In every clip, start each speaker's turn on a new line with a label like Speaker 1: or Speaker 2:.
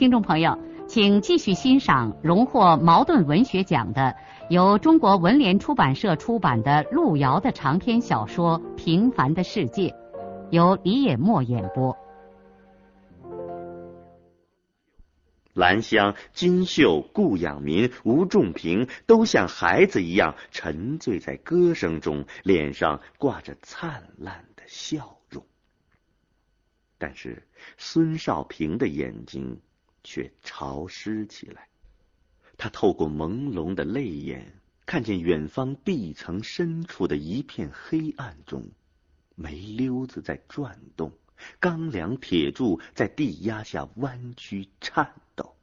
Speaker 1: 听众朋友，请继续欣赏荣获茅盾文学奖的、由中国文联出版社出版的路遥的长篇小说《平凡的世界》，由李野墨演播。
Speaker 2: 兰香、金秀、顾养民、吴仲平都像孩子一样沉醉在歌声中，脸上挂着灿烂的笑容。但是孙少平的眼睛。却潮湿起来。他透过朦胧的泪眼，看见远方地层深处的一片黑暗中，煤溜子在转动，钢梁铁柱在地压下弯曲颤抖，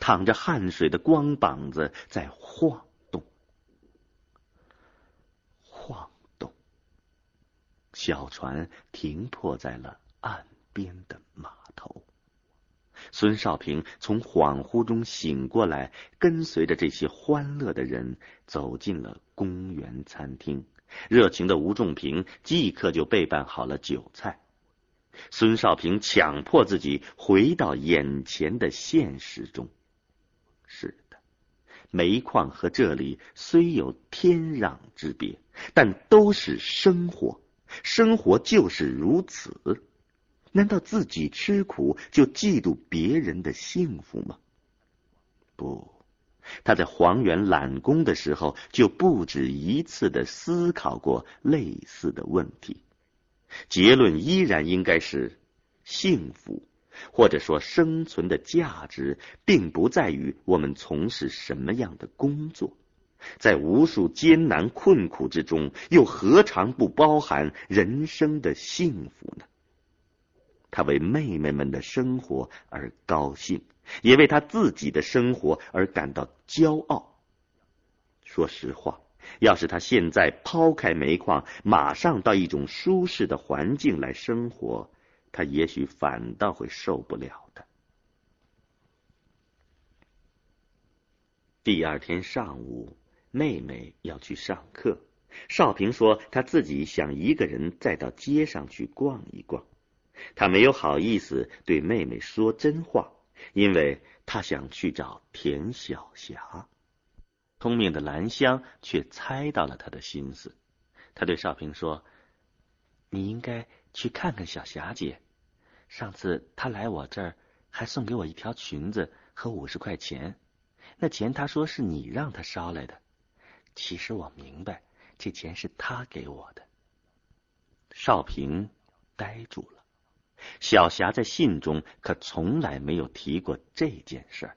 Speaker 2: 淌着汗水的光膀子在晃动，晃动。小船停泊在了岸边的。孙少平从恍惚中醒过来，跟随着这些欢乐的人走进了公园餐厅。热情的吴仲平即刻就备办好了酒菜。孙少平强迫自己回到眼前的现实中。是的，煤矿和这里虽有天壤之别，但都是生活，生活就是如此。难道自己吃苦就嫉妒别人的幸福吗？不，他在黄原揽工的时候就不止一次的思考过类似的问题，结论依然应该是：幸福或者说生存的价值，并不在于我们从事什么样的工作，在无数艰难困苦之中，又何尝不包含人生的幸福呢？他为妹妹们的生活而高兴，也为他自己的生活而感到骄傲。说实话，要是他现在抛开煤矿，马上到一种舒适的环境来生活，他也许反倒会受不了的。第二天上午，妹妹要去上课，少平说他自己想一个人再到街上去逛一逛。他没有好意思对妹妹说真话，因为他想去找田小霞。聪明的兰香却猜到了他的心思，他对少平说：“你应该去看看小霞姐。上次她来我这儿，还送给我一条裙子和五十块钱。那钱她说是你让她捎来的，其实我明白，这钱是她给我的。”少平呆住了。小霞在信中可从来没有提过这件事儿。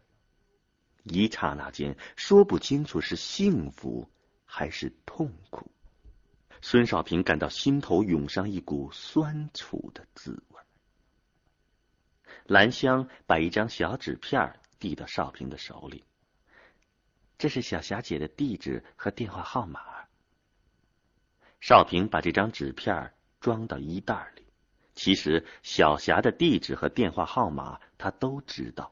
Speaker 2: 一刹那间，说不清楚是幸福还是痛苦。孙少平感到心头涌上一股酸楚的滋味。兰香把一张小纸片递到少平的手里，这是小霞姐的地址和电话号码。少平把这张纸片装到衣袋里。其实小霞的地址和电话号码他都知道。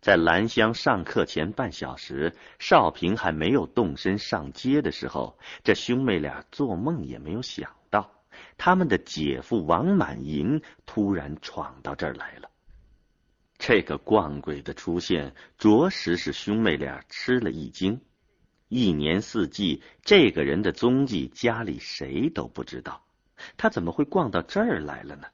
Speaker 2: 在兰香上课前半小时，少平还没有动身上街的时候，这兄妹俩做梦也没有想到，他们的姐夫王满银突然闯到这儿来了。这个惯鬼的出现，着实是兄妹俩吃了一惊。一年四季，这个人的踪迹，家里谁都不知道。他怎么会逛到这儿来了呢？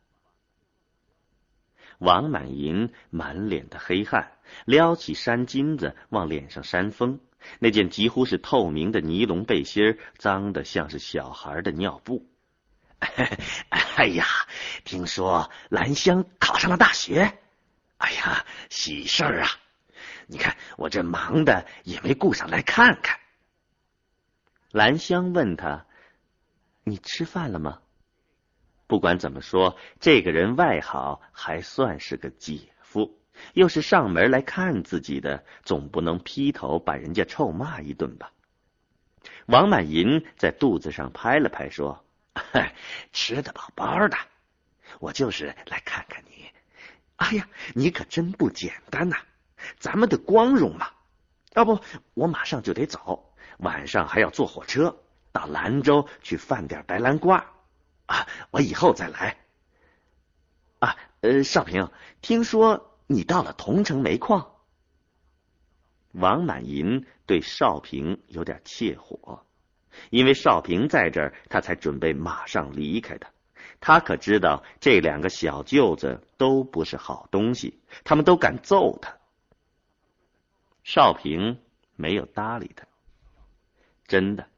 Speaker 2: 王满银满脸的黑汗，撩起衫巾子往脸上扇风。那件几乎是透明的尼龙背心脏的像是小孩的尿布。哎呀，听说兰香考上了大学，哎呀，喜事儿啊！你看我这忙的也没顾上来看看。兰香问他：“你吃饭了吗？”不管怎么说，这个人外好还算是个姐夫，又是上门来看自己的，总不能劈头把人家臭骂一顿吧？王满银在肚子上拍了拍，说：“吃得饱饱的，我就是来看看你。哎呀，你可真不简单呐，咱们的光荣嘛！要不我马上就得走，晚上还要坐火车到兰州去贩点白兰瓜啊！我以后再来。啊，呃，少平，听说你到了桐城煤矿。”王满银对少平有点怯火，因为少平在这儿，他才准备马上离开的。他可知道这两个小舅子都不是好东西，他们都敢揍他。少平没有搭理他。真的，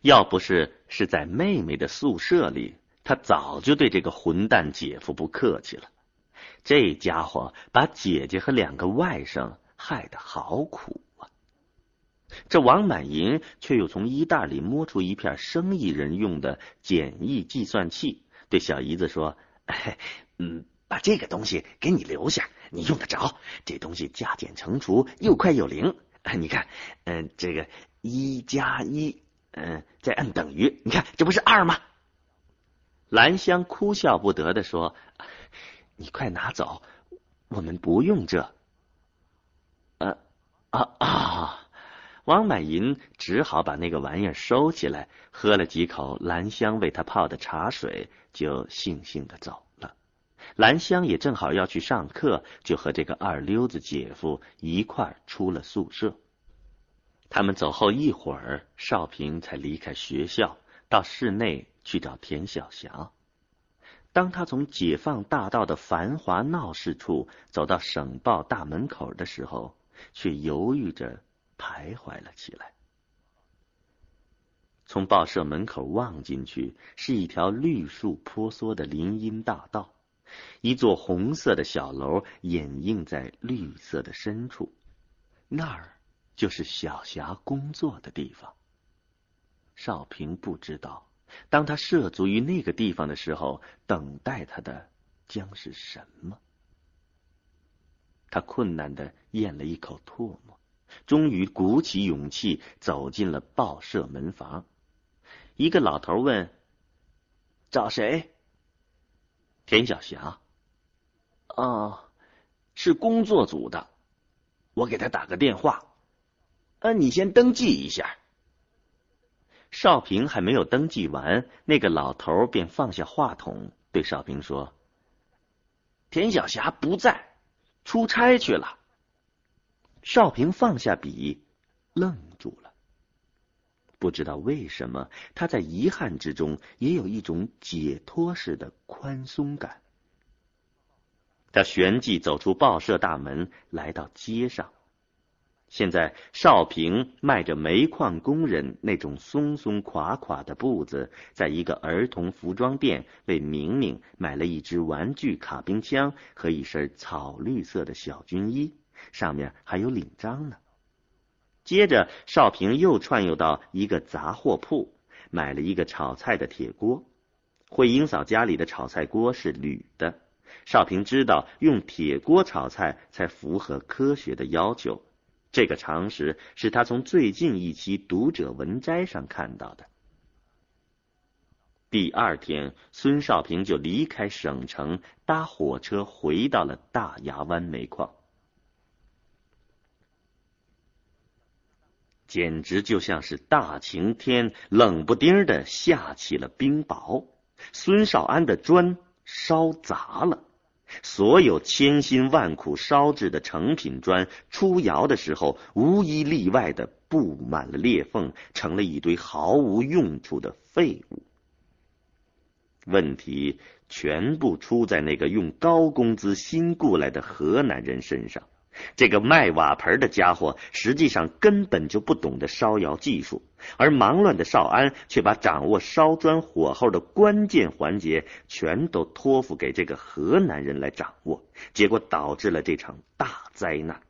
Speaker 2: 要不是是在妹妹的宿舍里，他早就对这个混蛋姐夫不客气了。这家伙把姐姐和两个外甥。害得好苦啊！这王满银却又从衣袋里摸出一片生意人用的简易计算器，对小姨子说：“嗯，把这个东西给你留下，你用得着。这东西加减乘除又快又灵。你看，嗯，这个一加一，嗯，再按等于，你看这不是二吗？”兰香哭笑不得的说：“你快拿走，我们不用这。”啊啊！王满银只好把那个玩意儿收起来，喝了几口兰香为他泡的茶水，就悻悻的走了。兰香也正好要去上课，就和这个二溜子姐夫一块儿出了宿舍。他们走后一会儿，少平才离开学校，到室内去找田小霞。当他从解放大道的繁华闹市处走到省报大门口的时候，却犹豫着徘徊了起来。从报社门口望进去，是一条绿树婆娑的林荫大道，一座红色的小楼掩映在绿色的深处，那儿就是小霞工作的地方。少平不知道，当他涉足于那个地方的时候，等待他的将是什么。他困难的咽了一口唾沫，终于鼓起勇气走进了报社门房。一个老头问：“找谁？”田小霞。啊，是工作组的，我给他打个电话。呃，你先登记一下。少平还没有登记完，那个老头便放下话筒，对少平说：“田小霞不在。”出差去了。少平放下笔，愣住了。不知道为什么，他在遗憾之中也有一种解脱似的宽松感。他旋即走出报社大门，来到街上。现在，少平迈着煤矿工人那种松松垮垮的步子，在一个儿童服装店为明明买了一支玩具卡宾枪和一身草绿色的小军衣，上面还有领章呢。接着，少平又串悠到一个杂货铺，买了一个炒菜的铁锅。慧英嫂家里的炒菜锅是铝的，少平知道用铁锅炒菜才符合科学的要求。这个常识是他从最近一期《读者文摘》上看到的。第二天，孙少平就离开省城，搭火车回到了大牙湾煤矿。简直就像是大晴天，冷不丁的下起了冰雹。孙少安的砖烧砸了。所有千辛万苦烧制的成品砖出窑的时候，无一例外的布满了裂缝，成了一堆毫无用处的废物。问题全部出在那个用高工资新雇来的河南人身上。这个卖瓦盆的家伙实际上根本就不懂得烧窑技术，而忙乱的少安却把掌握烧砖火候的关键环节全都托付给这个河南人来掌握，结果导致了这场大灾难。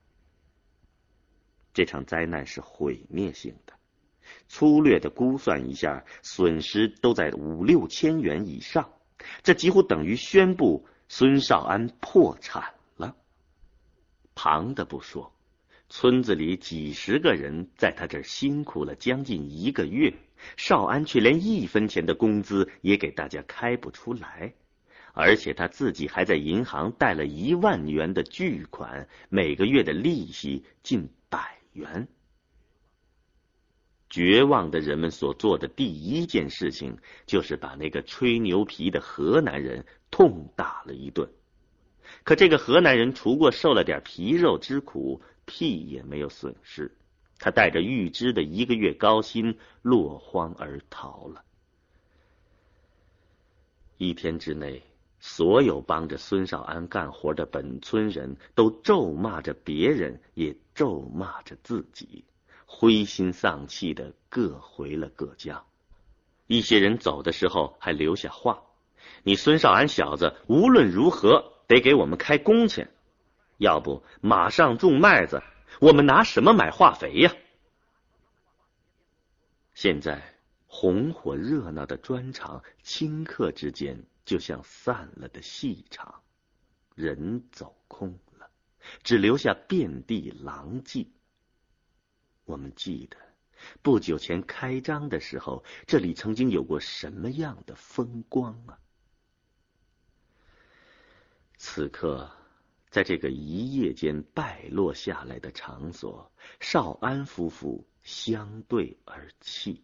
Speaker 2: 这场灾难是毁灭性的，粗略的估算一下，损失都在五六千元以上，这几乎等于宣布孙少安破产。旁的不说，村子里几十个人在他这儿辛苦了将近一个月，少安却连一分钱的工资也给大家开不出来，而且他自己还在银行贷了一万元的巨款，每个月的利息近百元。绝望的人们所做的第一件事情，就是把那个吹牛皮的河南人痛打了一顿。可这个河南人除过受了点皮肉之苦，屁也没有损失。他带着预支的一个月高薪落荒而逃了。一天之内，所有帮着孙少安干活的本村人都咒骂着别人，也咒骂着自己。灰心丧气的各回了各家，一些人走的时候还留下话：“你孙少安小子无论如何得给我们开工钱，要不马上种麦子，我们拿什么买化肥呀？”现在红火热闹的砖厂顷刻之间就像散了的戏场，人走空了，只留下遍地狼藉。我们记得，不久前开张的时候，这里曾经有过什么样的风光啊！此刻，在这个一夜间败落下来的场所，少安夫妇相对而泣，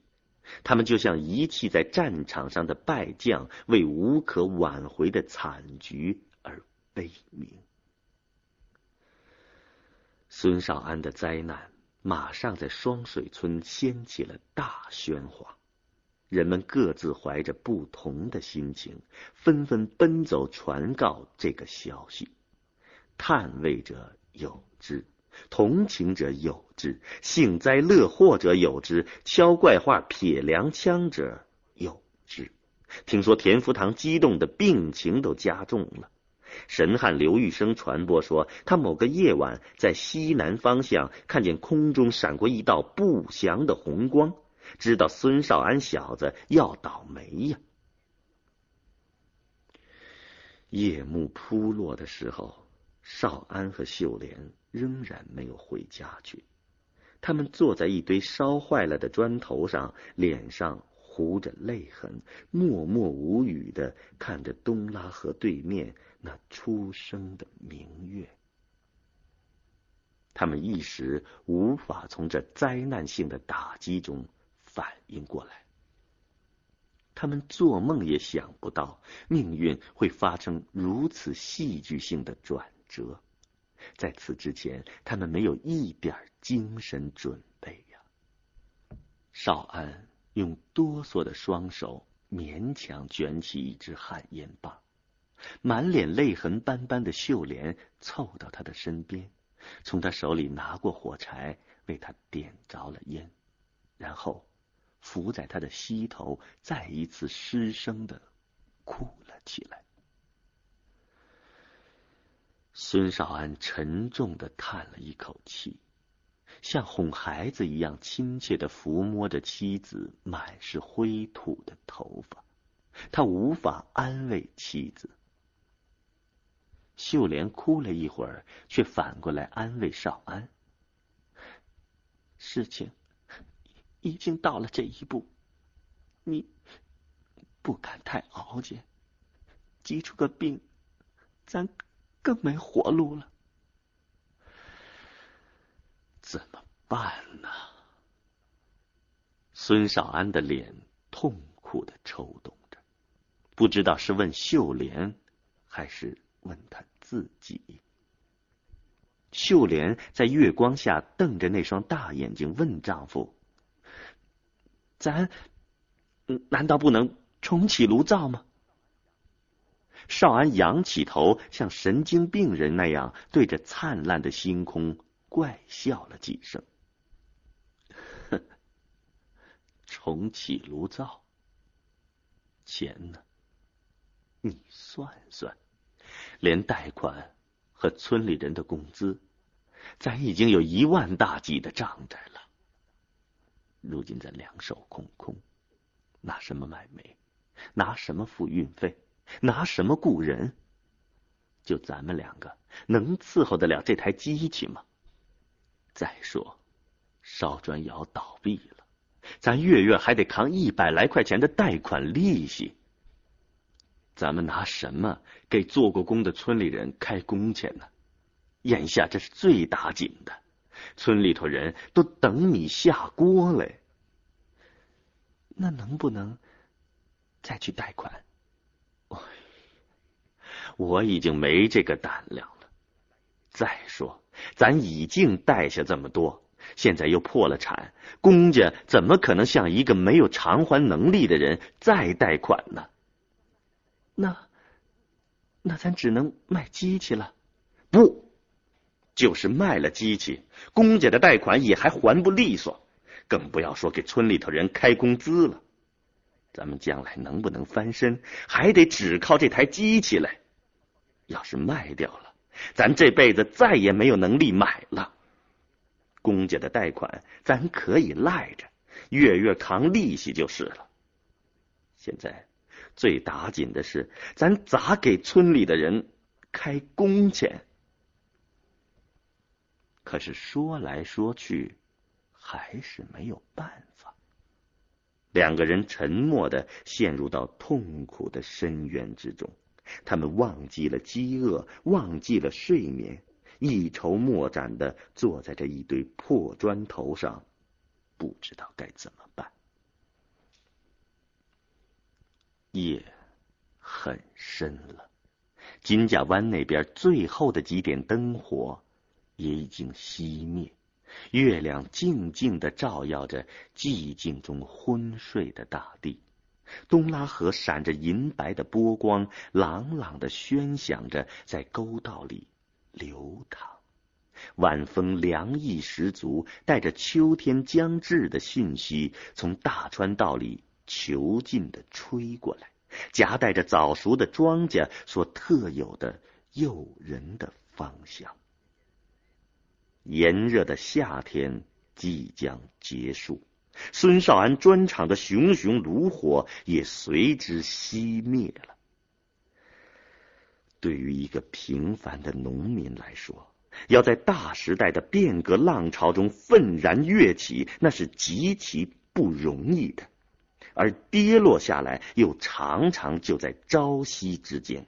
Speaker 2: 他们就像遗弃在战场上的败将，为无可挽回的惨局而悲鸣。孙少安的灾难。马上在双水村掀起了大喧哗，人们各自怀着不同的心情，纷纷奔走传告这个消息。叹谓者有之，同情者有之，幸灾乐祸者有之，敲怪话撇凉枪者有之。听说田福堂激动的病情都加重了。神汉刘玉生传播说，他某个夜晚在西南方向看见空中闪过一道不祥的红光，知道孙少安小子要倒霉呀。夜幕铺落的时候，少安和秀莲仍然没有回家去，他们坐在一堆烧坏了的砖头上，脸上糊着泪痕，默默无语的看着东拉河对面。那初升的明月，他们一时无法从这灾难性的打击中反应过来。他们做梦也想不到，命运会发生如此戏剧性的转折。在此之前，他们没有一点精神准备呀。少安用哆嗦的双手勉强卷起一支旱烟棒。满脸泪痕斑斑的秀莲凑到他的身边，从他手里拿过火柴，为他点着了烟，然后伏在他的膝头，再一次失声的哭了起来。孙少安沉重的叹了一口气，像哄孩子一样亲切的抚摸着妻子满是灰土的头发，他无法安慰妻子。秀莲哭了一会儿，却反过来安慰少安：“事情已经到了这一步，你不敢太熬煎，急出个病，咱更没活路了。怎么办呢？”孙少安的脸痛苦的抽动着，不知道是问秀莲，还是问他。自己，秀莲在月光下瞪着那双大眼睛，问丈夫：“咱难道不能重启炉灶吗？”少安仰起头，像神经病人那样对着灿烂的星空怪笑了几声：“重启炉灶，钱呢？你算算。”连贷款和村里人的工资，咱已经有一万大几的账债了。如今咱两手空空，拿什么买煤？拿什么付运费？拿什么雇人？就咱们两个，能伺候得了这台机器吗？再说，烧砖窑倒闭了，咱月月还得扛一百来块钱的贷款利息。咱们拿什么给做过工的村里人开工钱呢？眼下这是最打紧的，村里头人都等你下锅嘞。那能不能再去贷款？我已经没这个胆量了。再说，咱已经贷下这么多，现在又破了产，公家怎么可能向一个没有偿还能力的人再贷款呢？那，那咱只能卖机器了。不，就是卖了机器，公家的贷款也还还不利索，更不要说给村里头人开工资了。咱们将来能不能翻身，还得只靠这台机器来。要是卖掉了，咱这辈子再也没有能力买了。公家的贷款咱可以赖着，月月扛利息就是了。现在最打紧的是，咱咋给村里的人开工钱？可是说来说去，还是没有办法。两个人沉默的陷入到痛苦的深渊之中。他们忘记了饥饿，忘记了睡眠，一筹莫展的坐在这一堆破砖头上，不知道该怎么办。夜很深了，金家湾那边最后的几点灯火也已经熄灭，月亮静静的照耀着寂静中昏睡的大地。东拉河闪着银白的波光，朗朗的喧响着，在沟道里流淌。晚风凉意十足，带着秋天将至的讯息，从大川道里遒劲的吹过来，夹带着早熟的庄稼所特有的诱人的芳香。炎热的夏天即将结束。孙少安砖厂的熊熊炉火也随之熄灭了。对于一个平凡的农民来说，要在大时代的变革浪潮中愤然跃起，那是极其不容易的；而跌落下来，又常常就在朝夕之间。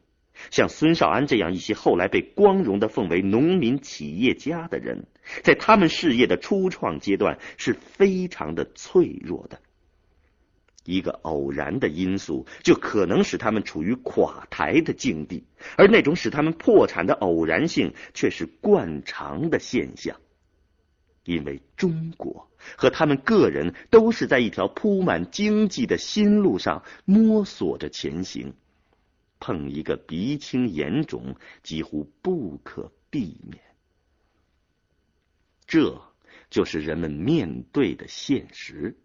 Speaker 2: 像孙少安这样一些后来被光荣的奉为农民企业家的人，在他们事业的初创阶段是非常的脆弱的。一个偶然的因素就可能使他们处于垮台的境地，而那种使他们破产的偶然性却是惯常的现象。因为中国和他们个人都是在一条铺满荆棘的新路上摸索着前行。碰一个鼻青眼肿，几乎不可避免。这就是人们面对的现实。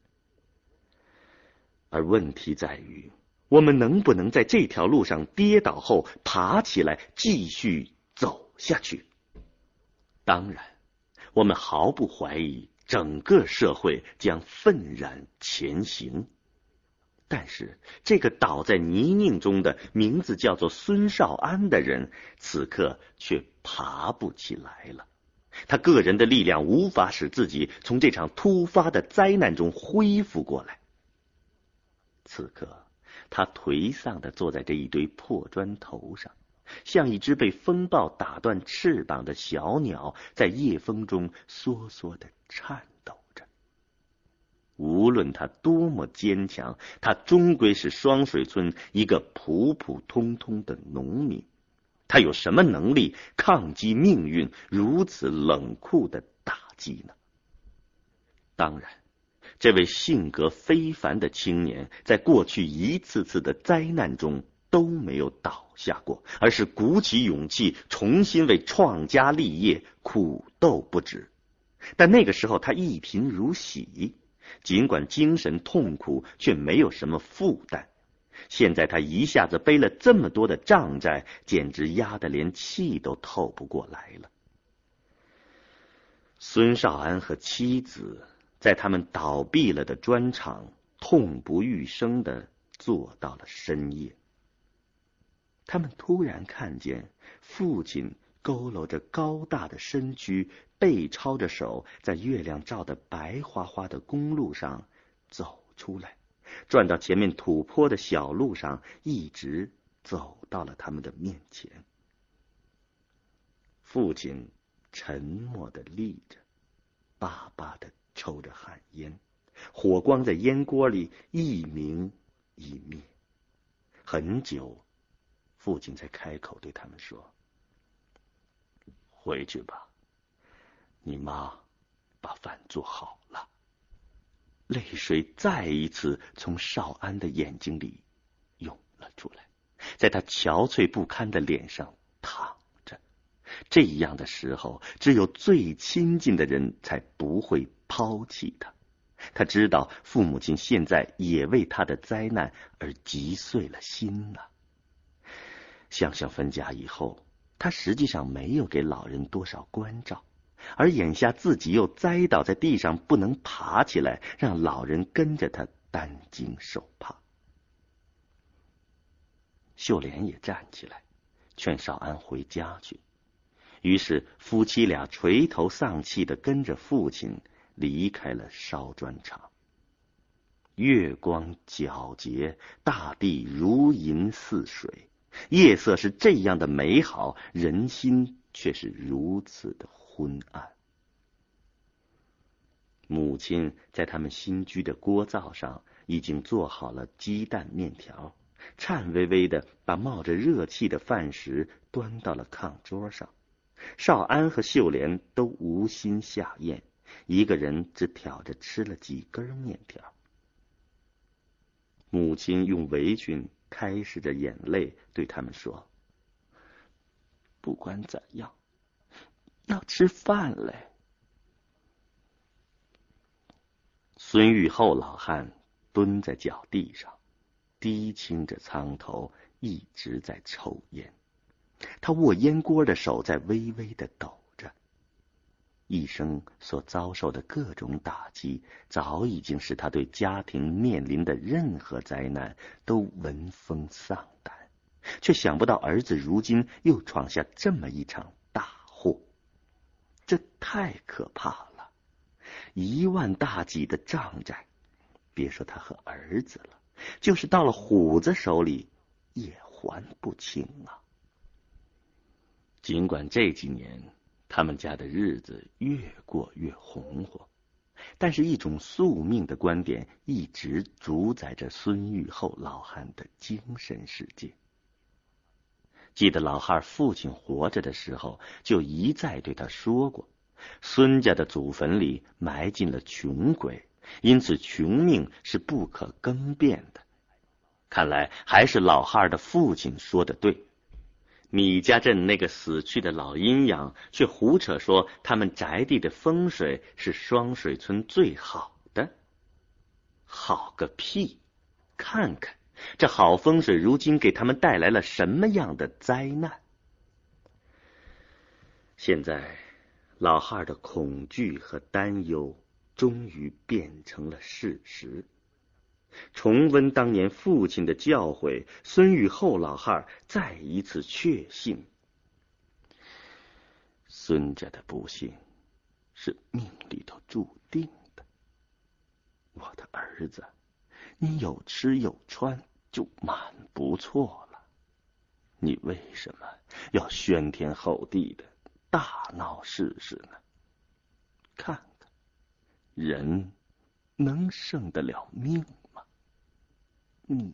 Speaker 2: 而问题在于，我们能不能在这条路上跌倒后爬起来，继续走下去？当然，我们毫不怀疑，整个社会将愤然前行。但是，这个倒在泥泞中的名字叫做孙少安的人，此刻却爬不起来了。他个人的力量无法使自己从这场突发的灾难中恢复过来。此刻，他颓丧的坐在这一堆破砖头上，像一只被风暴打断翅膀的小鸟，在夜风中缩缩的颤。无论他多么坚强，他终归是双水村一个普普通通的农民。他有什么能力抗击命运如此冷酷的打击呢？当然，这位性格非凡的青年，在过去一次次的灾难中都没有倒下过，而是鼓起勇气，重新为创家立业苦斗不止。但那个时候，他一贫如洗。尽管精神痛苦，却没有什么负担。现在他一下子背了这么多的账债，简直压得连气都透不过来了。孙少安和妻子在他们倒闭了的砖厂痛不欲生的坐到了深夜。他们突然看见父亲佝偻着高大的身躯，背抄着手，在月亮照的白花花的公路上走出来，转到前面土坡的小路上，一直走到了他们的面前。父亲沉默的立着，巴巴的抽着旱烟，火光在烟锅里一明一灭。很久，父亲才开口对他们说。回去吧，你妈把饭做好了。泪水再一次从少安的眼睛里涌了出来，在他憔悴不堪的脸上淌着。这样的时候，只有最亲近的人才不会抛弃他。他知道父母亲现在也为他的灾难而急碎了心了。想想分家以后。他实际上没有给老人多少关照，而眼下自己又栽倒在地上不能爬起来，让老人跟着他担惊受怕。秀莲也站起来，劝少安回家去。于是夫妻俩垂头丧气的跟着父亲离开了烧砖厂。月光皎洁，大地如银似水。夜色是这样的美好，人心却是如此的昏暗。母亲在他们新居的锅灶上已经做好了鸡蛋面条，颤巍巍的把冒着热气的饭食端到了炕桌上。少安和秀莲都无心下咽，一个人只挑着吃了几根面条。母亲用围裙。开始着眼泪，对他们说：“不管怎样，要吃饭嘞。”孙玉厚老汉蹲在脚地上，低倾着苍头，一直在抽烟。他握烟锅的手在微微的抖着。一生所遭受的各种打击，早已经使他对家庭面临的任何灾难都闻风丧胆，却想不到儿子如今又闯下这么一场，太可怕了！一万大几的账债，别说他和儿子了，就是到了虎子手里也还不清啊！尽管这几年。他们家的日子越过越红火，但是一种宿命的观点一直主宰着孙玉厚老汉的精神世界。记得老汉父亲活着的时候，就一再对他说过：孙家的祖坟里埋进了穷鬼，因此穷命是不可更变的。看来还是老汉的父亲说的对。米家镇那个死去的老阴阳，却胡扯说他们宅地的风水是双水村最好的。好个屁！看看这好风水，如今给他们带来了什么样的灾难？现在，老汉的恐惧和担忧终于变成了事实。重温当年父亲的教诲，孙玉厚老汉再一次确信：孙家的不幸是命里头注定的。我的儿子，你有吃有穿就蛮不错了，你为什么要喧天吼地的大闹试试呢？看看，人能胜得了命
Speaker 3: 吗？你